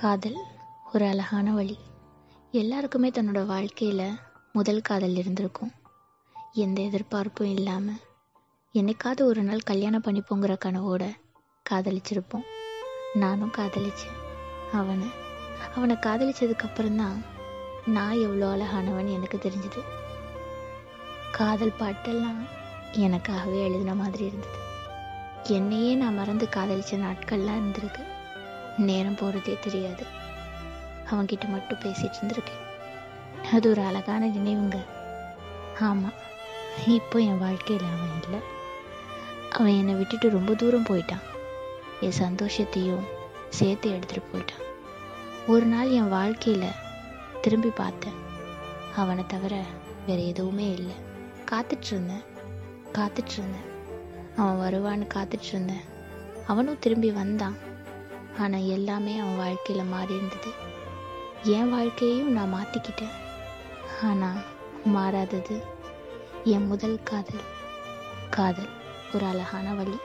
காதல் ஒரு அழகான வழி. எல்லாருக்குமே தன்னோட வாழ்க்கையில் முதல் காதல் இருந்திருக்கும். எந்த எதிர்பார்ப்பும் இல்லாமல் என்னைக்காவது ஒரு நாள் கல்யாணம் பண்ணிப்போங்கிற கனவோட காதலிச்சிருப்போம். நானும் காதலிச்சேன். அவனை அவனை காதலிச்சதுக்கப்புறம் தான் நான் எவ்வளோ அழகானவன் எனக்கு தெரிஞ்சுது. காதல் பாட்டெல்லாம் எனக்காகவே எழுதின மாதிரி இருந்தது. என்னையே நான் மறந்து காதலிச்ச நாட்கள்லாம் இருந்திருக்கு. நேரம் போகிறதே தெரியாது. அவங்கிட்ட மட்டும் பேசிட்டு இருந்திருக்கேன். அது ஒரு அழகான நினைவுங்க. ஆமாம் இப்போ என் வாழ்க்கையில் அவன் இல்லை. அவன் என்னை விட்டுட்டு ரொம்ப தூரம் போயிட்டான். என் சந்தோஷத்தையும் சேர்த்து எடுத்துகிட்டு போயிட்டான். ஒரு நாள் என் வாழ்க்கையில் திரும்பி பார்த்தேன். அவனை தவிர வேறு எதுவுமே இல்லை. காத்துட்ருந்தேன் காத்துட்ருந்தேன் அவன் வருவான்னு காத்துட்ருந்தேன் அவனும் திரும்பி வந்தான். ஆனால் எல்லாமே அவன் வாழ்க்கையில் மாறி இருந்தது. என் வாழ்க்கையையும் நான் மாற்றிக்கிட்டேன் ஆனால் மாறாதது என் முதல் காதல். காதல் ஒரு அழகான வழி.